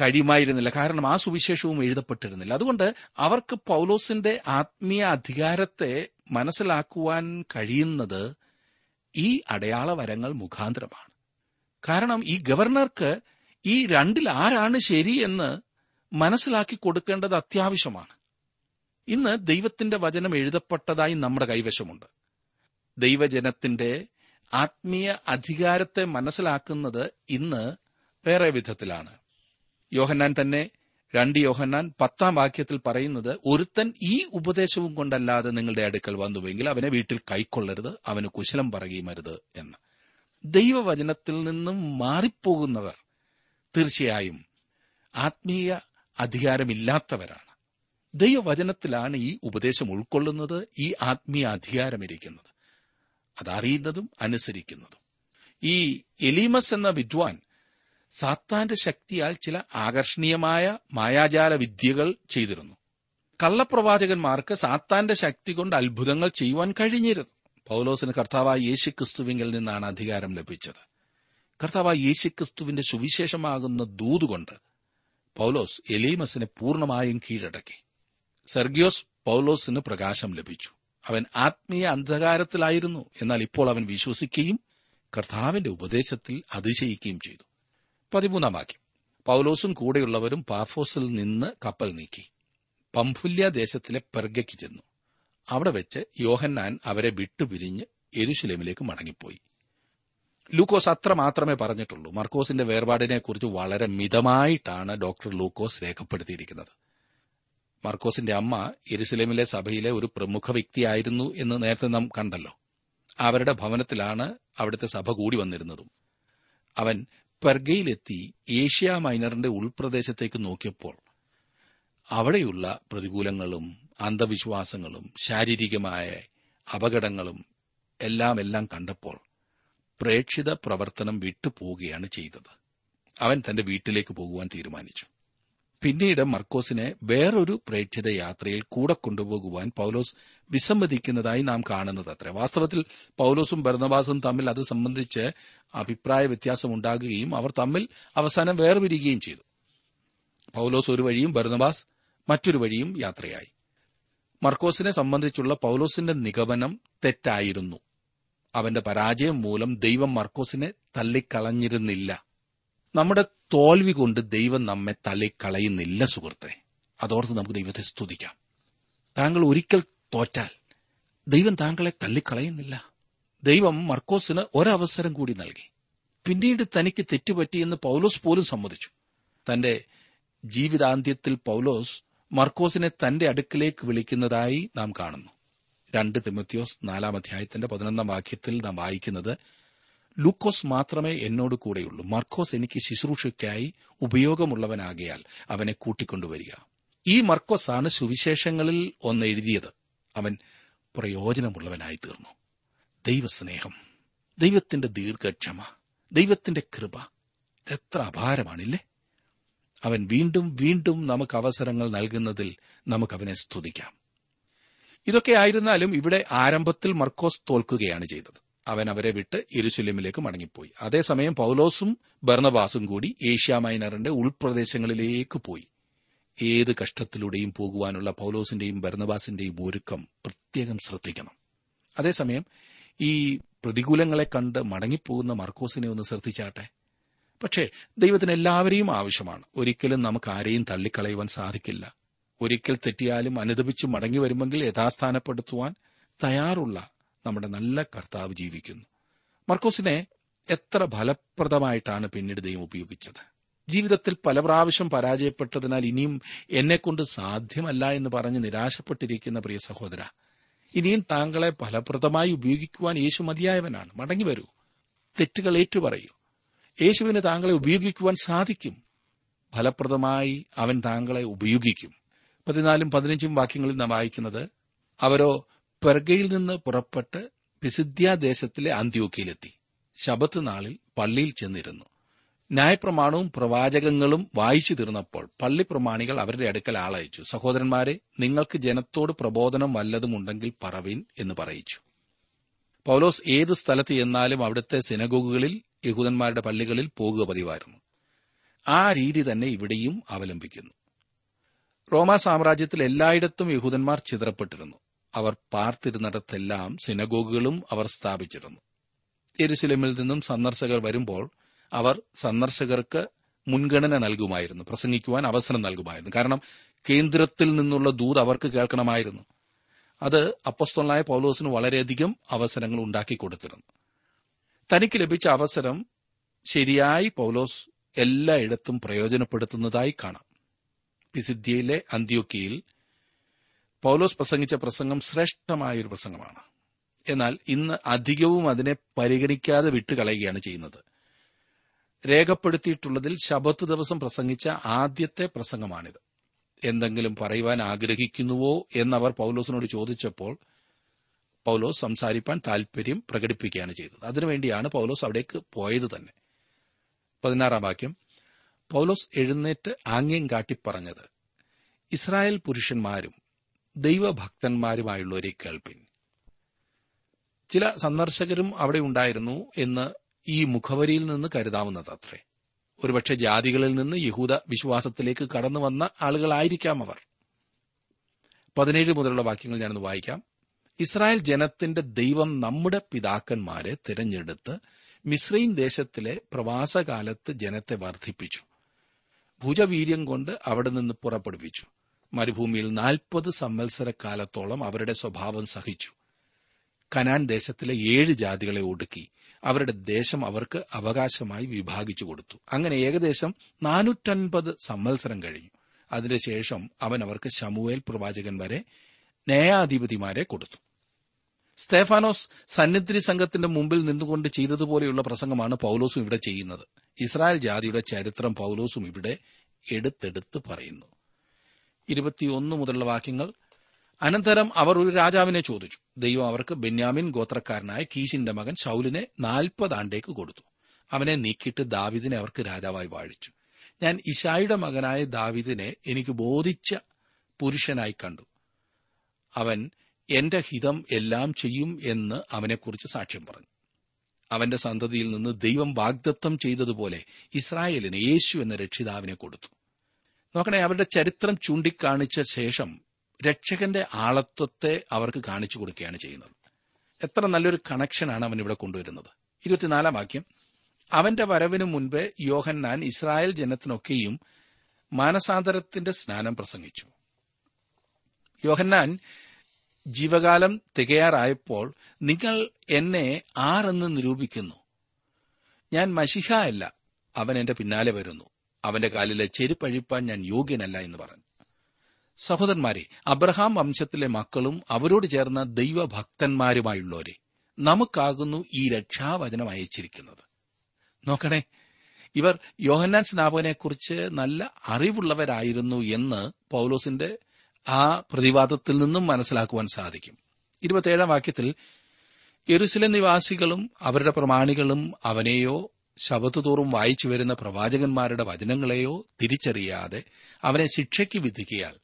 കഴിയുമായിരുന്നില്ല. കാരണം ആ സുവിശേഷവും എഴുതപ്പെട്ടിരുന്നില്ല. അതുകൊണ്ട് അവർക്ക് പൗലോസിന്റെ ആത്മീയ അധികാരത്തെ മനസ്സിലാക്കുവാൻ കഴിയുന്നത് ഈ അടയാളവരങ്ങൾ മുഖാന്തരമാണ്. കാരണം ഈ ഗവർണർക്ക് ഈ രണ്ടിൽ ആരാണ് ശരിയെന്ന് മനസ്സിലാക്കി കൊടുക്കേണ്ടത് അത്യാവശ്യമാണ്. ഇന്ന് ദൈവത്തിന്റെ വചനം എഴുതപ്പെട്ടതായി നമ്മുടെ കൈവശമുണ്ട്. ദൈവജനത്തിന്റെ ആത്മീയ അധികാരത്തെ മനസ്സിലാക്കുന്നത് ഇന്ന് വേറെ വിധത്തിലാണ്. യോഹന്നാൻ തന്നെ രണ്ട് യോഹന്നാൻ പത്താം വാക്യത്തിൽ പറയുന്നത് ഒരുത്തൻ ഈ ഉപദേശവും കൊണ്ടല്ലാതെ നിങ്ങളുടെ അടുക്കൽ വന്നുവെങ്കിൽ അവനെ വീട്ടിൽ കൈക്കൊള്ളരുത് അവന് കുശലം പറയുമരുത് എന്ന്. ദൈവവചനത്തിൽ നിന്നും മാറിപ്പോകുന്നവർ തീർച്ചയായും ആത്മീയ അധികാരമില്ലാത്തവരാണ്. ദൈവവചനത്തിലാണ് ഈ ഉപദേശം ഉൾക്കൊള്ളുന്നത് ഈ ആത്മീയ അധികാരമിരിക്കുന്നത്. അതറിയുന്നതും അനുസരിക്കുന്നതും. ഈ എലീമസ് എന്ന വിദ്വാൻ സാത്താന്റെ ശക്തിയാൽ ചില ആകർഷണീയമായ മായാജാല വിദ്യകൾ ചെയ്തിരുന്നു. കള്ളപ്രവാചകന്മാർക്ക് സാത്താന്റെ ശക്തി കൊണ്ട് അത്ഭുതങ്ങൾ ചെയ്യുവാൻ കഴിഞ്ഞിരുന്നു. പൗലോസിന് കർത്താവായ യേശു ക്രിസ്തുവിങ്കിൽ നിന്നാണ് അധികാരം ലഭിച്ചത്. കർത്താവായ യേശു ക്രിസ്തുവിന്റെ സുവിശേഷമാകുന്ന ദൂതുകൊണ്ട് പൗലോസ് എലീമസിനെ പൂർണമായും കീഴടക്കി. സെർഗിയോസ് പൗലോസിന് പ്രകാശം ലഭിച്ചു. അവൻ ആത്മീയ അന്ധകാരത്തിലായിരുന്നു. എന്നാൽ ഇപ്പോൾ അവൻ വിശ്വസിക്കുകയും കർത്താവിന്റെ ഉപദേശത്തിൽ അതിശയിക്കുകയും ചെയ്തു. പതിമൂന്നാം വാക്യം. പൗലോസും കൂടെയുള്ളവരും പാഫോസിൽ നിന്ന് കപ്പൽ നീക്കി. പംഫുല്യ ദേശത്തിലെ പെർഗയ്ക്ക് ചെന്നു. അവിടെ വെച്ച് യോഹന്നാൻ അവരെ വിട്ടുപിരിഞ്ഞ് എരുശലേമിലേക്ക് മടങ്ങിപ്പോയി. ലൂക്കോസ് അത്ര മാത്രമേ പറഞ്ഞിട്ടുള്ളൂ. മർക്കോസിന്റെ വേർപാടിനെക്കുറിച്ച് വളരെ മിതമായിട്ടാണ് ഡോക്ടർ ലൂക്കോസ് രേഖപ്പെടുത്തിയിരിക്കുന്നത്. മർക്കോസിന്റെ അമ്മ എരുസലേമിലെ സഭയിലെ ഒരു പ്രമുഖ വ്യക്തിയായിരുന്നു എന്ന് നേരത്തെ നാം കണ്ടല്ലോ. അവരുടെ ഭവനത്തിലാണ് അവിടുത്തെ സഭ കൂടി വന്നിരുന്നതും. അവൻ പെർഗയിലെത്തി ഏഷ്യ മൈനറിന്റെ ഉൾപ്രദേശത്തേക്ക് നോക്കിയപ്പോൾ അവിടെയുള്ള പ്രതികൂലങ്ങളും അന്ധവിശ്വാസങ്ങളും ശാരീരികമായ അപകടങ്ങളും എല്ലാം എല്ലാം കണ്ടപ്പോൾ പ്രേക്ഷിത പ്രവർത്തനം വിട്ടുപോവുകയാണ് ചെയ്തത്. അവൻ തന്റെ വീട്ടിലേക്ക് പോകുവാൻ തീരുമാനിച്ചു. പിന്നീട് മർക്കോസിനെ വേറൊരു പ്രേക്ഷിത യാത്രയിൽ കൂടെ കൊണ്ടുപോകുവാൻ പൌലോസ് വിസമ്മതിക്കുന്നതായി നാം കാണുന്നത്. അത്ര. വാസ്തവത്തിൽ പൌലോസും ഭരണവാസും തമ്മിൽ അത് സംബന്ധിച്ച് അഭിപ്രായ വ്യത്യാസമുണ്ടാകുകയും അവർ തമ്മിൽ അവസാനം വേർപിരിയുകയും ചെയ്തു. പൌലോസ് ഒരു വഴിയും ഭരണവാസ് മറ്റൊരു വഴിയും യാത്രയായി. മർക്കോസിനെ സംബന്ധിച്ചുള്ള പൌലോസിന്റെ നിഗമനം തെറ്റായിരുന്നു. അവന്റെ പരാജയം മൂലം ദൈവം മർക്കോസിനെ തള്ളിക്കളഞ്ഞിരുന്നില്ല. നമ്മുടെ തോൽവി കൊണ്ട് ദൈവം നമ്മെ തള്ളിക്കളയുന്നില്ല സുഹൃത്തെ. അതോർത്ത് നമുക്ക് ദൈവത്തെ സ്തുതിക്കാം. താങ്കൾ ഒരിക്കൽ തോറ്റാൽ ദൈവം താങ്കളെ തള്ളിക്കളയുന്നില്ല. ദൈവം മർക്കോസിന് ഒരവസരം കൂടി നൽകി. പിന്നീട് തനിക്ക് തെറ്റുപറ്റിയെന്ന് പൗലോസ് പോലും സമ്മതിച്ചു. തന്റെ ജീവിതാന്ത്യത്തിൽ പൗലോസ് മർക്കോസിനെ തന്റെ അടുക്കിലേക്ക് വിളിക്കുന്നതായി നാം കാണുന്നു. രണ്ട് തിമത്യോസ് നാലാം അധ്യായത്തിന്റെ പതിനൊന്നാം വാക്യത്തിൽ നാം വായിക്കുന്നത് ലൂക്കോസ് മാത്രമേ എന്നോട് കൂടെയുള്ളൂ. മർക്കോസ് എനിക്ക് ശുശ്രൂഷയ്ക്കായി ഉപയോഗമുള്ളവനാകയാൽ അവനെ കൂട്ടിക്കൊണ്ടുവരിക. ഈ മർക്കോസാണ് സുവിശേഷങ്ങളിൽ ഒന്ന് എഴുതിയത്. അവൻ പ്രയോജനമുള്ളവനായി തീർന്നു ദൈവസ്നേഹം ദൈവത്തിന്റെ ദീർഘക്ഷമ ദൈവത്തിന്റെ കൃപ ഇതെത്ര അപാരമാണില്ലേ? അവൻ വീണ്ടും വീണ്ടും നമുക്ക് അവസരങ്ങൾ നൽകുന്നതിൽ നമുക്ക് അവനെ സ്തുതിക്കാം. ഇതൊക്കെ ആയിരുന്നാലും ഇവിടെ ആരംഭത്തിൽ മർക്കോസ് തോൽക്കുകയാണ് ചെയ്തത്. അവൻ അവരെ വിട്ട് ഇരുശല്യമിലേക്ക് മടങ്ങിപ്പോയി. അതേസമയം പൗലോസും ഭർണബാസും കൂടി ഏഷ്യ മൈനറിന്റെ ഉൾപ്രദേശങ്ങളിലേക്ക് പോയി. ഏത് കഷ്ടത്തിലൂടെയും പോകുവാനുള്ള പൌലോസിന്റെയും ഭർണബാസിന്റെയും ഒരുക്കം പ്രത്യേകം ശ്രദ്ധിക്കണം. അതേസമയം ഈ പ്രതികൂലങ്ങളെ കണ്ട് മടങ്ങിപ്പോകുന്ന മർക്കോസിനെ ഒന്ന് ശ്രദ്ധിച്ചാട്ടെ. പക്ഷേ ദൈവത്തിന് എല്ലാവരെയും ആവശ്യമാണ്. ഒരിക്കലും നമുക്ക് ആരെയും തള്ളിക്കളയുവാൻ സാധിക്കില്ല. ഒരിക്കൽ തെറ്റിയാലും അനുദപിച്ചു മടങ്ങി വരുമെങ്കിൽ യഥാസ്ഥാനപ്പെടുത്തുവാൻ തയ്യാറുള്ള നമ്മുടെ നല്ല കർത്താവ് ജീവിക്കുന്നു. മർക്കോസിനെ എത്ര ഫലപ്രദമായിട്ടാണ് പിന്നീട് ദൈവം ഉപയോഗിച്ചത്? ജീവിതത്തിൽ പല പ്രാവശ്യം പരാജയപ്പെട്ടതിനാൽ ഇനിയും എന്നെക്കൊണ്ട് സാധ്യമല്ല എന്ന് പറഞ്ഞ് നിരാശപ്പെട്ടിരിക്കുന്ന പ്രിയ സഹോദര ഇനിയും താങ്കളെ ഫലപ്രദമായി ഉപയോഗിക്കുവാൻ യേശു മതിയായവനാണ്. മടങ്ങി വരൂ. തെറ്റുകൾ ഏറ്റുപറയൂ. യേശുവിന് താങ്കളെ ഉപയോഗിക്കുവാൻ സാധിക്കും. ഫലപ്രദമായി അവൻ താങ്കളെ ഉപയോഗിക്കും. പതിനാലും പതിനഞ്ചും വാക്യങ്ങളിൽ നാം വായിക്കുന്നത് അവരോ പെർഗയിൽ നിന്ന് പുറപ്പെട്ട് പിസിദ്ധ്യാദേശത്തിലെ അന്ത്യോക്കിയിലെത്തി ശബത്ത് നാളിൽ പള്ളിയിൽ ചെന്നിരുന്നു. ന്യായപ്രമാണവും പ്രവാചകങ്ങളും വായിച്ചു തീർന്നപ്പോൾ പള്ളി പ്രമാണികൾ അവരുടെ അടുക്കൽ ആളയച്ചു. സഹോദരന്മാരെ നിങ്ങൾക്ക് ജനത്തോട് പ്രബോധനം വല്ലതും ഉണ്ടെങ്കിൽ പറവീൻ എന്ന് പറയിച്ചു. പൗലോസ് ഏത് സ്ഥലത്ത് ചെന്നാലും അവിടുത്തെ സിനഗോഗുകളിൽ യഹൂദന്മാരുടെ പള്ളികളിൽ പോകുക പതിവായിരുന്നു. ആ രീതി തന്നെ ഇവിടെയും അവലംബിക്കുന്നു. റോമാ സാമ്രാജ്യത്തിൽ എല്ലായിടത്തും യഹൂദന്മാർ ചിതറപ്പെട്ടിരുന്നു. അവർ പാർത്തിരുന്നിടത്തെല്ലാം സിനഗോഗുകളും അവർ സ്ഥാപിച്ചിരുന്നു. എരുസലമിൽ നിന്നും സന്ദർശകർ വരുമ്പോൾ അവർ സന്ദർശകർക്ക് മുൻഗണന നൽകുമായിരുന്നു പ്രസംഗിക്കുവാൻ അവസരം നൽകുമായിരുന്നു. കാരണം കേന്ദ്രത്തിൽ നിന്നുള്ള ദൂത് അവർക്ക് കേൾക്കണമായിരുന്നു. അത് അപ്പസ്തോളായ പൗലോസിന് വളരെയധികം അവസരങ്ങൾ ഉണ്ടാക്കി കൊടുത്തിരുന്നു. തനിക്ക് ലഭിച്ച അവസരം ശരിയായി പൗലോസ് എല്ലായിടത്തും പ്രയോജനപ്പെടുത്തുന്നതായി കാണാം. പിസിദ്ധ്യയിലെ അന്ത്യോക്കിയിൽ പൗലോസ് പ്രസംഗിച്ച പ്രസംഗം ശ്രേഷ്ഠമായ ഒരു പ്രസംഗമാണ്. എന്നാൽ ഇന്ന് അധികവും അതിനെ പരിഗണിക്കാതെ വിട്ടുകളയുകയാണ് ചെയ്യുന്നത്. രേഖപ്പെടുത്തിയിട്ടുള്ളതിൽ ശബത്ത് ദിവസം പ്രസംഗിച്ച ആദ്യത്തെ പ്രസംഗമാണിത്. എന്തെങ്കിലും പറയുവാൻ ആഗ്രഹിക്കുന്നുവോ എന്നവർ പൗലോസിനോട് ചോദിച്ചപ്പോൾ പൗലോസ് സംസാരിപ്പാൻ താൽപര്യം പ്രകടിപ്പിക്കുകയാണ് ചെയ്തത്. അതിനുവേണ്ടിയാണ് പൗലോസ് അവിടേക്ക് പോയത് തന്നെ. പതിനാറാം വാക്യം. പൗലോസ് എഴുന്നേറ്റ് ആംഗ്യം കാട്ടി പറഞ്ഞത് ഇസ്രായേൽ പുരുഷന്മാരും ദൈവഭക്തന്മാരുമായുള്ളവരെ കേൾപ്പിൻ. ചില സന്ദർശകരും അവിടെ ഉണ്ടായിരുന്നു എന്ന് ഈ മുഖവരിയിൽ നിന്ന് കരുതാവുന്നതത്രേ ഒരുപക്ഷെ ജാതികളിൽ നിന്ന് യഹൂദ വിശ്വാസത്തിലേക്ക് കടന്നു വന്ന ആളുകളായിരിക്കാം അവർ. പതിനേഴ് മുതലുള്ള വാക്യങ്ങൾ ഞാനൊന്ന് വായിക്കാം. ഇസ്രായേൽ ജനത്തിന്റെ ദൈവം നമ്മുടെ പിതാക്കന്മാരെ തിരഞ്ഞെടുത്ത് മിസ്രൈൻ ദേശത്തിലെ പ്രവാസകാലത്ത് ജനത്തെ വർദ്ധിപ്പിച്ചു ഭുജവീര്യം കൊണ്ട് അവിടെ നിന്ന് പുറപ്പെടുവിച്ചു. മരുഭൂമിയിൽ നാൽപ്പത് സംവത്സരക്കാലത്തോളം അവരുടെ സ്വഭാവം സഹിച്ചു. കനാൻ ദേശത്തിലെ ഏഴ് ജാതികളെ ഒടുക്കി അവരുടെ ദേശം അവർക്ക് അവകാശമായി വിഭാഗിച്ചു കൊടുത്തു. അങ്ങനെ ഏകദേശം നാനൂറ്റൻപത് സംവത്സരം കഴിഞ്ഞു. അതിനുശേഷം അവൻ അവർക്ക് ശമുവേൽ പ്രവാചകൻ വരെ ന്യായാധിപതിമാരെ കൊടുത്തു. സ്തേഫാനോസ് സന്നിധി സംഘത്തിന്റെ മുമ്പിൽ നിന്നുകൊണ്ട് ചെയ്തതുപോലെയുള്ള പ്രസംഗമാണ് പൌലോസും ഇവിടെ ചെയ്യുന്നത്. ഇസ്രായേൽ ജാതിയുടെ ചരിത്രം പൌലോസും ഇവിടെ എടുത്തെടുത്ത് പറയുന്നു. ഇരുപത്തിയൊന്ന് മുതലുള്ള വാക്യങ്ങൾ അനന്തരം അവർ ഒരു രാജാവിനെ ചോദിച്ചു. ദൈവം അവർക്ക് ബെന്യാമിൻ ഗോത്രക്കാരനായ കീശിന്റെ മകൻ ശൌലിനെ നാൽപ്പത് ആണ്ടേക്ക് കൊടുത്തു. അവനെ നീക്കിയിട്ട് ദാവിദിനെ അവർക്ക് രാജാവായി വാഴിച്ചു. ഞാൻ ഇഷായുടെ മകനായ ദാവിദിനെ എനിക്ക് ബോധിച്ച പുരുഷനായി കണ്ടു. അവൻ എന്റെ ഹിതം എല്ലാം ചെയ്യും എന്ന് അവനെക്കുറിച്ച് സാക്ഷ്യം പറഞ്ഞു. അവന്റെ സന്തതിയിൽ നിന്ന് ദൈവം വാഗ്ദത്തം ചെയ്തതുപോലെ ഇസ്രായേലിന് യേശു എന്ന രക്ഷിതാവിനെ കൊടുത്തു. നോക്കണേ അവരുടെ ചരിത്രം ചൂണ്ടിക്കാണിച്ച ശേഷം രക്ഷകന്റെ ആളത്വത്തെ അവർക്ക് കാണിച്ചു കൊടുക്കുകയാണ് ചെയ്യുന്നത്. എത്ര നല്ലൊരു കണക്ഷനാണ് അവൻ ഇവിടെ കൊണ്ടുവരുന്നത്. ഇരുപത്തിനാലാം വാക്യം. അവന്റെ വരവിനു മുൻപ് യോഹന്നാൻ ഇസ്രായേൽ ജനത്തിനൊക്കെയും മാനസാന്തരത്തിന്റെ സ്നാനം പ്രസംഗിച്ചു. യോഹന്നാൻ ജീവകാലം തികയാറായപ്പോൾ നിങ്ങൾ എന്നെ ആരെന്ന് നിരൂപിക്കുന്നു? ഞാൻ മഷിഹ അല്ല അവൻ എന്റെ പിന്നാലെ വരുന്നു. അവന്റെ കാലിലെ ചെരുപ്പഴിപ്പാൻ ഞാൻ യോഗ്യനല്ല എന്ന് പറഞ്ഞു. സഹോദരന്മാരെ അബ്രഹാം വംശത്തിലെ മക്കളും അവരോട് ചേർന്ന ദൈവഭക്തന്മാരുമായുള്ളവരെ നമുക്കാകുന്നു ഈ രക്ഷാവചനം അയച്ചിരിക്കുന്നത്. നോക്കണേ ഇവർ യോഹന്നാൻ സ്നാപകനെക്കുറിച്ച് നല്ല അറിവുള്ളവരായിരുന്നു എന്ന് പൌലോസിന്റെ ആ പ്രതിവാദത്തിൽ നിന്നും മനസ്സിലാക്കുവാൻ സാധിക്കും. ഇരുപത്തിയേഴാം വാക്യത്തിൽ യെരുസലേം നിവാസികളും അവരുടെ പ്രമാണികളും അവനെയോ ശബത്തുതോറും വായിച്ചു വരുന്ന പ്രവാചകന്മാരുടെ വചനങ്ങളെയോ തിരിച്ചറിയാതെ അവനെ ശിക്ഷയ്ക്ക് വിധിക്കയാൽ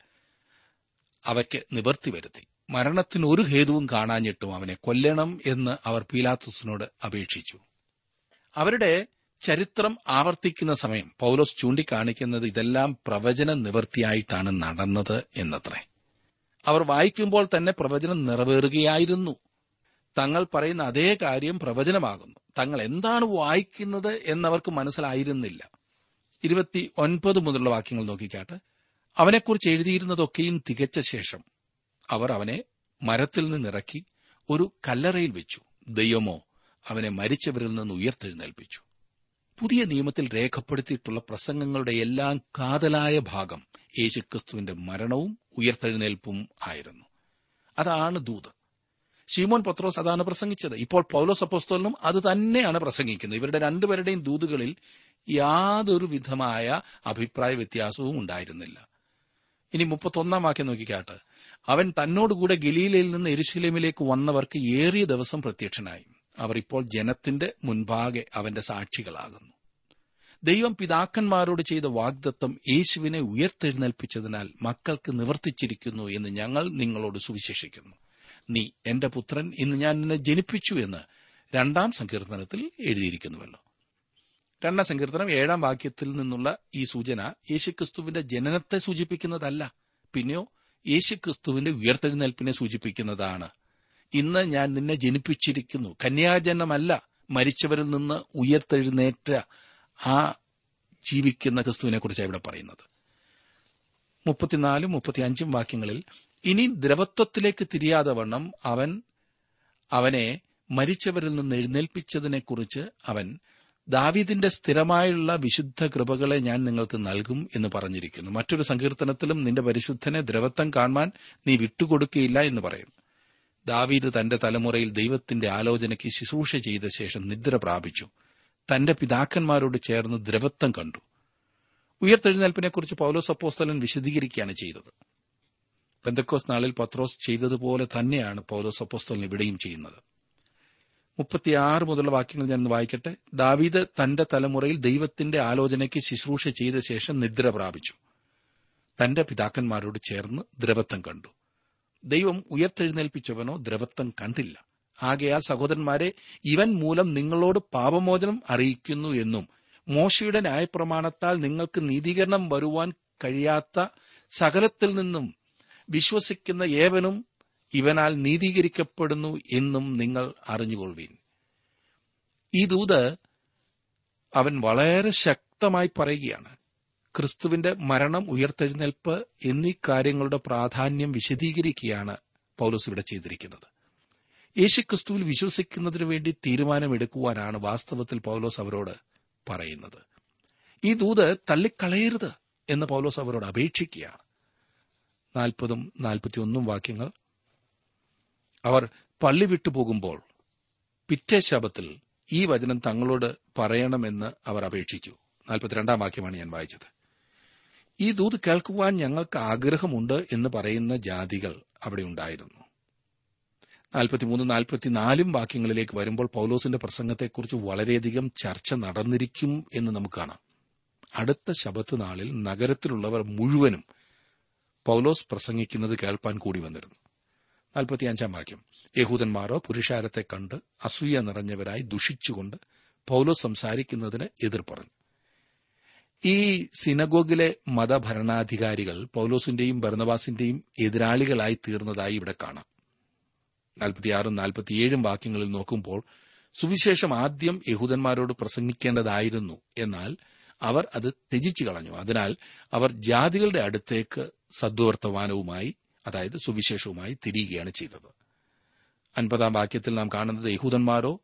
അവയ്ക്ക് നിവർത്തി വരുത്തി. മരണത്തിന് ഒരു ഹേതുവും കാണാഞ്ഞിട്ടും അവനെ കൊല്ലണം എന്ന് അവർ പീലാത്തുസിനോട് അപേക്ഷിച്ചു. അവരുടെ ചരിത്രം ആവർത്തിക്കുന്ന സമയം പൌലോസ് ചൂണ്ടിക്കാണിക്കുന്നത് ഇതെല്ലാം പ്രവചന നിവൃത്തിയായിട്ടാണ് നടന്നത് എന്നത്രേ. അവർ വായിക്കുമ്പോൾ തന്നെ പ്രവചനം നിറവേറുകയായിരുന്നു. തങ്ങൾ പറയുന്ന അതേ കാര്യം പ്രവചനമാകുന്നു. തങ്ങൾ എന്താണ് വായിക്കുന്നത് എന്നവർക്ക് മനസ്സിലായിരുന്നില്ല. ഇരുപത്തി ഒൻപത് മുതലുള്ള വാക്യങ്ങൾ നോക്കിക്കാട്ട്. അവനെക്കുറിച്ച് എഴുതിയിരുന്നതൊക്കെയും തികച്ച ശേഷം അവർ അവനെ മരത്തിൽ നിന്നിറക്കി ഒരു കല്ലറയിൽ വെച്ചു. ദൈവമോ അവനെ മരിച്ചവരിൽ നിന്ന് ഉയർത്തെഴുന്നേൽപ്പിച്ചു. പുതിയ നിയമത്തിൽ രേഖപ്പെടുത്തിയിട്ടുള്ള പ്രസംഗങ്ങളുടെ എല്ലാം കാതലായ ഭാഗം യേശുക്രിസ്തുവിന്റെ മരണവും ഉയർത്തെഴുന്നേൽപ്പും ആയിരുന്നു. അതാണ് ദൂത്. ഷീമോൻ പത്രോസ് അതാണ് പ്രസംഗിച്ചത്. ഇപ്പോൾ പൗലോസ് അപ്പോസ്തോലിനും അത് തന്നെയാണ് പ്രസംഗിക്കുന്നത്. ഇവരുടെ രണ്ടുപേരുടെയും ദൂതുകളിൽ യാതൊരു വിധമായ അഭിപ്രായ വ്യത്യാസവും ഉണ്ടായിരുന്നില്ല. ഇനി മുപ്പത്തൊന്നാം വാക്യം നോക്കിക്കാട്ട്. അവൻ തന്നോടുകൂടെ ഗലീലയിൽ നിന്ന് എരുശലേമിലേക്ക് വന്നവർക്ക് ഏറിയ ദിവസം പ്രത്യക്ഷനായി. അവർ ഇപ്പോൾ ജനത്തിന്റെ മുൻപാകെ അവന്റെ സാക്ഷികളാകുന്നു. ദൈവം പിതാക്കന്മാരോട് ചെയ്ത വാഗ്ദത്തം യേശുവിനെ ഉയർത്തെഴുന്നേൽപ്പിച്ചതിനാൽ മക്കൾക്ക് നിവർത്തിച്ചിരിക്കുന്നു എന്ന് ഞങ്ങൾ നിങ്ങളോട് സുവിശേഷിക്കുന്നു. നീ എന്റെ പുത്രൻ ഇന്ന് ഞാൻ നിന്നെ ജനിപ്പിച്ചു എന്ന് രണ്ടാം സങ്കീർത്തനത്തിൽ എഴുതിയിരിക്കുന്നുവല്ലോ. രണ്ടാം സങ്കീർത്തനം ഏഴാം വാക്യത്തിൽ നിന്നുള്ള ഈ സൂചന യേശുക്രിസ്തുവിന്റെ ജനനത്തെ സൂചിപ്പിക്കുന്നതല്ല. പിന്നെയോ യേശുക്രിസ്തുവിന്റെ ഉയർത്തെഴുന്നേൽപ്പിനെ സൂചിപ്പിക്കുന്നതാണ്. ഇന്ന് ഞാൻ നിന്നെ ജനിപ്പിച്ചിരിക്കുന്നു. കന്യാജനമല്ല മരിച്ചവരിൽ നിന്ന് ഉയർത്തെഴുന്നേറ്റ ആ ജീവിക്കുന്ന ക്രിസ്തുവിനെ കുറിച്ചാണ് ഇവിടെ പറയുന്നത്. മുപ്പത്തിനാലും മുപ്പത്തിയഞ്ചും വാക്യങ്ങളിൽ ഇനി ദ്രവത്വത്തിലേക്ക് തിരിയാതെ വണ്ണം അവൻ അവനെ മരിച്ചവരിൽ നിന്ന് എഴുന്നേൽപ്പിച്ചതിനെക്കുറിച്ച് അവൻ ദാവീദിന്റെ സ്ഥിരമായുള്ള വിശുദ്ധ കൃപകളെ ഞാൻ നിങ്ങൾക്ക് നൽകും എന്ന് പറഞ്ഞിരിക്കുന്നു. മറ്റൊരു സങ്കീർത്തനത്തിലും നിന്റെ പരിശുദ്ധനെ ദ്രവത്വം കാണുവാൻ നീ വിട്ടുകൊടുക്കുകയില്ല എന്ന് പറയും. ദാവീദ് തന്റെ തലമുറയിൽ ദൈവത്തിന്റെ ആലോചനയ്ക്ക് ശുശ്രൂഷ ചെയ്ത ശേഷം നിദ്ര പ്രാപിച്ചു. തന്റെ പിതാക്കന്മാരോട് ചേർന്ന് ദ്രവത്വം കണ്ടു. ഉയർത്തെഴുന്നേൽപ്പിനെക്കുറിച്ച് പൌലോസ് അപ്പോസ്തലൻ വിശദീകരിക്കുകയാണ് ചെയ്തത്. പെന്തക്കോസ് നാളിൽ പത്രോസ് ചെയ്തതുപോലെ തന്നെയാണ് പൗലോസ് അപ്പോസ്തോലിന് ഇവിടെയും ചെയ്യുന്നത്. മുപ്പത്തിയാറ് മുതലുള്ള വാക്യങ്ങൾ ഞാൻ വായിക്കട്ടെ. ദാവീദ് തന്റെ തലമുറയിൽ ദൈവത്തിന്റെ ആലോചനയ്ക്ക് ശുശ്രൂഷ ചെയ്ത ശേഷം നിദ്ര പ്രാപിച്ചു. തന്റെ പിതാക്കന്മാരോട് ചേർന്ന് ദ്രവത്വം കണ്ടു. ദൈവം ഉയർത്തെഴുന്നേൽപ്പിച്ചവനോ ദ്രവത്വം കണ്ടില്ല. ആകയാൽ സഹോദരന്മാരെ ഇവൻ മൂലം നിങ്ങളോട് പാപമോചനം അറിയിക്കുന്നു എന്നും മോശയുടെ ന്യായപ്രമാണത്താൽ നിങ്ങൾക്ക് നീതീകരണം വരുവാൻ കഴിയാത്ത സകലത്തിൽ നിന്നും വിശ്വസിക്കുന്ന ഏവനും ഇവനാൽ നീതീകരിക്കപ്പെടുന്നു എന്നും നിങ്ങൾ അറിഞ്ഞുകൊള്ളുവീൻ. ഈ ദൂത് അവൻ വളരെ ശക്തമായി പറയുകയാണ്. ക്രിസ്തുവിന്റെ മരണം ഉയർത്തെഴുന്നേൽപ്പ് എന്നീ കാര്യങ്ങളുടെ പ്രാധാന്യം വിശദീകരിക്കുകയാണ് പൗലോസ് ഇവിടെ ചെയ്തിരിക്കുന്നത്. യേശുക്രിസ്തുവിൽ വിശ്വസിക്കുന്നതിനു വേണ്ടി തീരുമാനമെടുക്കുവാനാണ് വാസ്തവത്തിൽ പൗലോസ് അവരോട് പറയുന്നത്. ഈ ദൂത് തള്ളിക്കളയരുത് എന്ന് പൗലോസ് അവരോട് അപേക്ഷിക്കുകയാണ്. നാൽപ്പതും നാൽപ്പത്തിയൊന്നും വാക്യങ്ങൾ. അവർ പള്ളി വിട്ടുപോകുമ്പോൾ പിറ്റേ ശബത്തിൽ ഈ വചനം തങ്ങളോട് പറയണമെന്ന് അവർ അപേക്ഷിച്ചു. നാൽപ്പത്തിരണ്ടാം വാക്യമാണ് ഞാൻ വായിച്ചത്. ഈ ദൂത് കേൾക്കുവാൻ ഞങ്ങൾക്ക് ആഗ്രഹമുണ്ട് എന്ന് പറയുന്ന ജാതികൾ അവിടെ ഉണ്ടായിരുന്നു. നാൽപ്പത്തിമൂന്ന് നാൽപ്പത്തിനാലും വാക്യങ്ങളിലേക്ക് വരുമ്പോൾ പൗലോസിന്റെ പ്രസംഗത്തെക്കുറിച്ച് വളരെയധികം ചർച്ച നടന്നിരിക്കും എന്ന് നമുക്ക് കാണാം. അടുത്ത ശബത്ത് നാളിൽ നഗരത്തിലുള്ളവർ മുഴുവനും പൗലോസ് പ്രസംഗിക്കുന്നത് കേൾപ്പാൻ കൂടി വന്നിരുന്നു. നാൽപ്പത്തിയഞ്ചാം വാക്യം. യഹൂദന്മാരോ പുരുഷാരത്തെ കണ്ട് അസൂയ നിറഞ്ഞവരായി ദുഷിച്ചുകൊണ്ട് പൗലോസ് സംസാരിക്കുന്നതിന് എതിർ പറഞ്ഞു ഈ സിനഗോഗിലെ മതഭരണാധികാരികൾ പൗലോസിന്റെയും ഭരണവാസിന്റെയും എതിരാളികളായി തീർന്നതായി ഇവിടെ കാണാം. നാൽപ്പത്തിയാറും നാൽപ്പത്തിയേഴും വാക്യങ്ങളിൽ നോക്കുമ്പോൾ സുവിശേഷം ആദ്യം യഹൂദന്മാരോട് പ്രസംഗിക്കേണ്ടതായിരുന്നു എന്നാൽ അവർ അത് ത്യജിച്ചു കളഞ്ഞു. അതിനാൽ അവർ ജാതികളുടെ അടുത്തേക്ക് സദ്വർത്തമാനവുമായി അതായത് സുവിശേഷവുമായി തിരിയുകയാണ് ചെയ്തത്. അൻപതാം വാക്യത്തിൽ നാം കാണുന്നത് യഹൂദന്മാരോ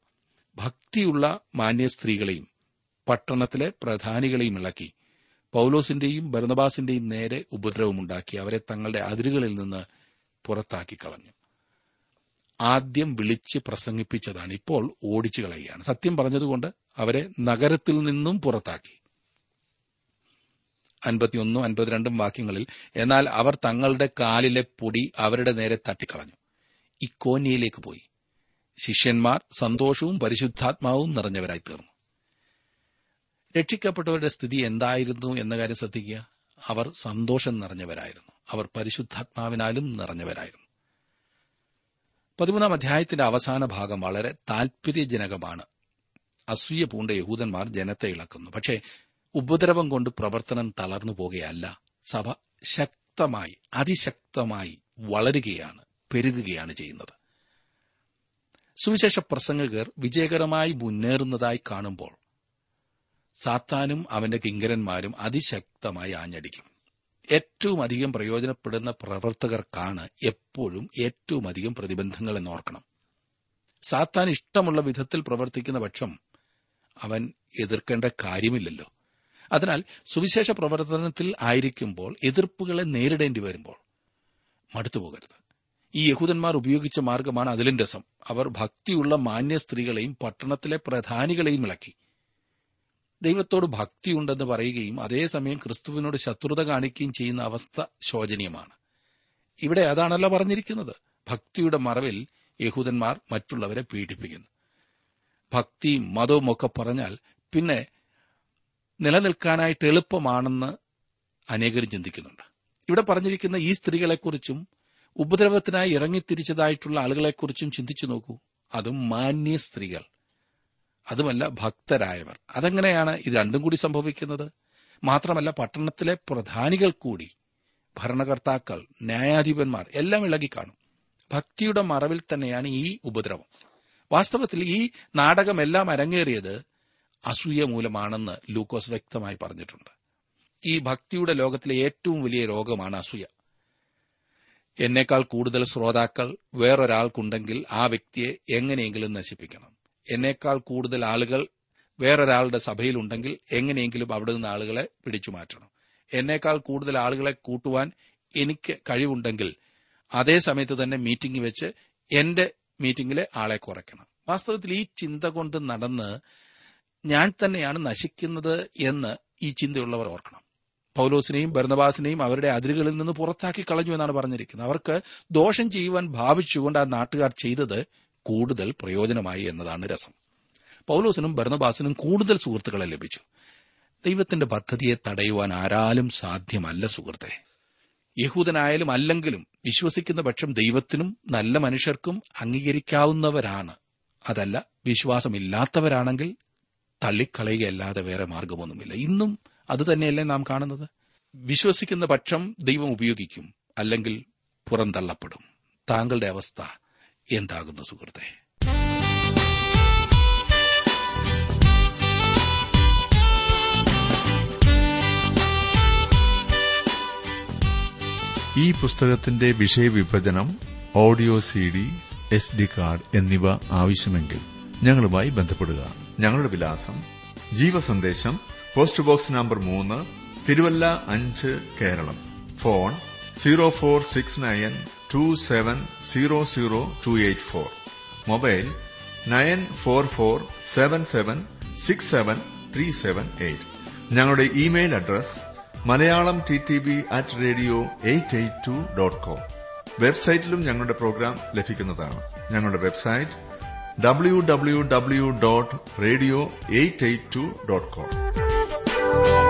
ഭക്തിയുള്ള മാന്യ സ്ത്രീകളെയും പട്ടണത്തിലെ പ്രധാനികളെയും ഇളക്കി പൌലോസിന്റെയും ഭരണബാസിന്റെയും നേരെ ഉപദ്രവമുണ്ടാക്കി അവരെ തങ്ങളുടെ അതിരുകളിൽ നിന്ന് പുറത്താക്കി കളഞ്ഞു ആദ്യം വിളിച്ച് പ്രസംഗിപ്പിച്ചതാണ് ഇപ്പോൾ ഓടിച്ചു കളയുകയാണ് സത്യം പറഞ്ഞതുകൊണ്ട് അവരെ നഗരത്തിൽ നിന്നും പുറത്താക്കി. അൻപത്തിയൊന്നും അൻപത്തിരണ്ടും വാക്യങ്ങളിൽ എന്നാൽ അവർ തങ്ങളുടെ കാലിലെ പൊടി അവരുടെ നേരെ തട്ടിക്കളഞ്ഞു. ഇക്കോന്യയിലേക്ക് പോയി. ശിഷ്യന്മാർ സന്തോഷവും പരിശുദ്ധാത്മാവും നിറഞ്ഞവരായി തീർന്നു. രക്ഷിക്കപ്പെട്ടവരുടെ സ്ഥിതി എന്തായിരുന്നു എന്ന കാര്യം ശ്രദ്ധിക്കുക. അവർ സന്തോഷം നിറഞ്ഞവരായിരുന്നു. അവർ പരിശുദ്ധാത്മാവിനാലും നിറഞ്ഞവരായിരുന്നു. പതിമൂന്നാം അധ്യായത്തിന്റെ അവസാന ഭാഗം വളരെ താൽപര്യജനകമാണ്. അസൂയ പൂണ്ട യഹൂദന്മാർ ജനത്തെ ഇളക്കുന്നു. പക്ഷേ ഉപദ്രവം കൊണ്ട് പ്രവർത്തനം തളർന്നു പോകുകയല്ല. സഭ ശക്തമായി അതിശക്തമായി വളരുകയാണ് പെരുകുകയാണ് ചെയ്യുന്നത്. സുവിശേഷ പ്രസംഗകർ വിജയകരമായി മുന്നേറുന്നതായി കാണുമ്പോൾ സാത്താനും അവന്റെ കിങ്കരന്മാരും അതിശക്തമായി ആഞ്ഞടിക്കും. ഏറ്റവും അധികം പ്രയോജനപ്പെടുന്ന പ്രവർത്തകർക്കാണ് എപ്പോഴും ഏറ്റവും അധികം പ്രതിബന്ധങ്ങൾ എന്നോർക്കണം. സാത്താൻ ഇഷ്ടമുള്ള വിധത്തിൽ പ്രവർത്തിക്കുന്ന പക്ഷം അവൻ എതിർക്കേണ്ട കാര്യമില്ലല്ലോ. അതിനാൽ സുവിശേഷ പ്രവർത്തനത്തിൽ ആയിരിക്കുമ്പോൾ എതിർപ്പുകളെ നേരിടേണ്ടി വരുമ്പോൾ മടുത്തുപോകരുത് ഈ യഹൂദന്മാർ ഉപയോഗിച്ച മാർഗമാണ് അതിലും രസം. അവർ ഭക്തിയുള്ള മാന്യ സ്ത്രീകളെയും പട്ടണത്തിലെ പ്രധാനികളെയും ഇളക്കി. ദൈവത്തോട് ഭക്തിയുണ്ടെന്ന് പറയുകയും അതേസമയം ക്രിസ്തുവിനോട് ശത്രുത കാണിക്കുകയും ചെയ്യുന്ന അവസ്ഥ ശോചനീയമാണ്. ഇവിടെ അതാണല്ലോ പറഞ്ഞിരിക്കുന്നത്. ഭക്തിയുടെ മറവിൽ യഹൂദന്മാർ മറ്റുള്ളവരെ പീഡിപ്പിക്കുന്നു. ഭക്തിയും മതവും ഒക്കെ പറഞ്ഞാൽ പിന്നെ നിലനിൽക്കാനായിട്ട് എളുപ്പമാണെന്ന് അനേകരും ചിന്തിക്കുന്നുണ്ട്. ഇവിടെ പറഞ്ഞിരിക്കുന്ന ഈ സ്ത്രീകളെക്കുറിച്ചും ഉപദ്രവത്തിനായി ഇറങ്ങിത്തിരിച്ചതായിട്ടുള്ള ആളുകളെക്കുറിച്ചും ചിന്തിച്ചു നോക്കൂ. അതും മാന്യ സ്ത്രീകൾ. അതുമല്ല ഭക്തരായവർ. അതെങ്ങനെയാണ് ഇത് രണ്ടും കൂടി സംഭവിക്കുന്നത്? മാത്രമല്ല പട്ടണത്തിലെ പ്രധാനികൾ കൂടി ഭരണകർത്താക്കൾ ന്യായാധിപന്മാർ എല്ലാം ഇളകിക്കാണും. ഭക്തിയുടെ മറവിൽ തന്നെയാണ് ഈ ഉപദ്രവം. വാസ്തവത്തിൽ ഈ നാടകമെല്ലാം അരങ്ങേറിയത് അസൂയ മൂലമാണെന്ന് ലൂക്കോസ് വ്യക്തമായി പറഞ്ഞിട്ടുണ്ട്. ഈ ഭക്തിയുടെ ലോകത്തിലെ ഏറ്റവും വലിയ രോഗമാണ് അസൂയ. എന്നേക്കാൾ കൂടുതൽ ശ്രോതാക്കൾ വേറൊരാൾക്കുണ്ടെങ്കിൽ ആ വ്യക്തിയെ എങ്ങനെയെങ്കിലും നശിപ്പിക്കണം. എന്നേക്കാൾ കൂടുതൽ ആളുകൾ വേറൊരാളുടെ സഭയിലുണ്ടെങ്കിൽ എങ്ങനെയെങ്കിലും അവിടെ നിന്ന് ആളുകളെ പിടിച്ചു മാറ്റണം. എന്നേക്കാൾ കൂടുതൽ ആളുകളെ കൂട്ടുവാൻ എനിക്ക് കഴിവുണ്ടെങ്കിൽ അതേ സമയത്ത് തന്നെ മീറ്റിംഗ് വെച്ച് എന്റെ മീറ്റിംഗിലെ ആളെ കുറയ്ക്കണം. വാസ്തവത്തിൽ ഈ ചിന്ത കൊണ്ട് നടന്ന് ഞാൻ തന്നെയാണ് നശിക്കുന്നത് എന്ന് ഈ ചിന്തയുള്ളവർ ഓർക്കണം. പൗലോസിനെയും ഭരണവാസിനെയും അവരുടെ അതിരുകളിൽ നിന്ന് പുറത്താക്കി കളഞ്ഞു എന്നാണ് പറഞ്ഞിരിക്കുന്നത്. അവർക്ക് ദോഷം ചെയ്യുവാൻ ഭാവിച്ചുകൊണ്ട് ആ നാട്ടുകാർ ചെയ്തത് കൂടുതൽ പ്രയോജനമായി എന്നതാണ് രസം. പൗലോസിനും ഭരണബാസിനും കൂടുതൽ സുഹൃത്തുക്കളെ ലഭിച്ചു. ദൈവത്തിന്റെ പദ്ധതിയെ തടയുവാൻ ആരാലും സാധ്യമല്ല സുഹൃത്തെ. യഹൂദനായാലും അല്ലെങ്കിലും വിശ്വസിക്കുന്ന പക്ഷം ദൈവത്തിനും നല്ല മനുഷ്യർക്കും അംഗീകരിക്കാവുന്നവരാണ്. അതല്ല വിശ്വാസമില്ലാത്തവരാണെങ്കിൽ തള്ളിക്കളയുകയല്ലാതെ വേറെ മാർഗമൊന്നുമില്ല. ഇന്നും അത് തന്നെയല്ലേ നാം കാണുന്നത്? വിശ്വസിക്കുന്ന പക്ഷം ദൈവം ഉപയോഗിക്കും അല്ലെങ്കിൽ പുറന്തള്ളപ്പെടും. താങ്കളുടെ അവസ്ഥ എന്താകുന്നു സുഹൃത്തെ? ഈ പുസ്തകത്തിന്റെ വിഷയവിഭജനം audio C D S D card എന്നിവ ആവശ്യമെങ്കിൽ ഞങ്ങളുമായി ബന്ധപ്പെടുക. ഞങ്ങളുടെ വിലാസം ജീവസന്ദേശം പോസ്റ്റ് ബോക്സ് നമ്പർ മൂന്ന് തിരുവല്ല അഞ്ച് Keralam. Phone zero four six nine two seven zero zero two eight four. Mobile nine four four seven seven six seven three seven eight. ഞങ്ങളുടെ email address Malayalam T T B at radio eight eight two dot com. വെബ്സൈറ്റിലും ഞങ്ങളുടെ programme ലഭിക്കുന്നതാണ്. ഞങ്ങളുടെ website www.radio882.com.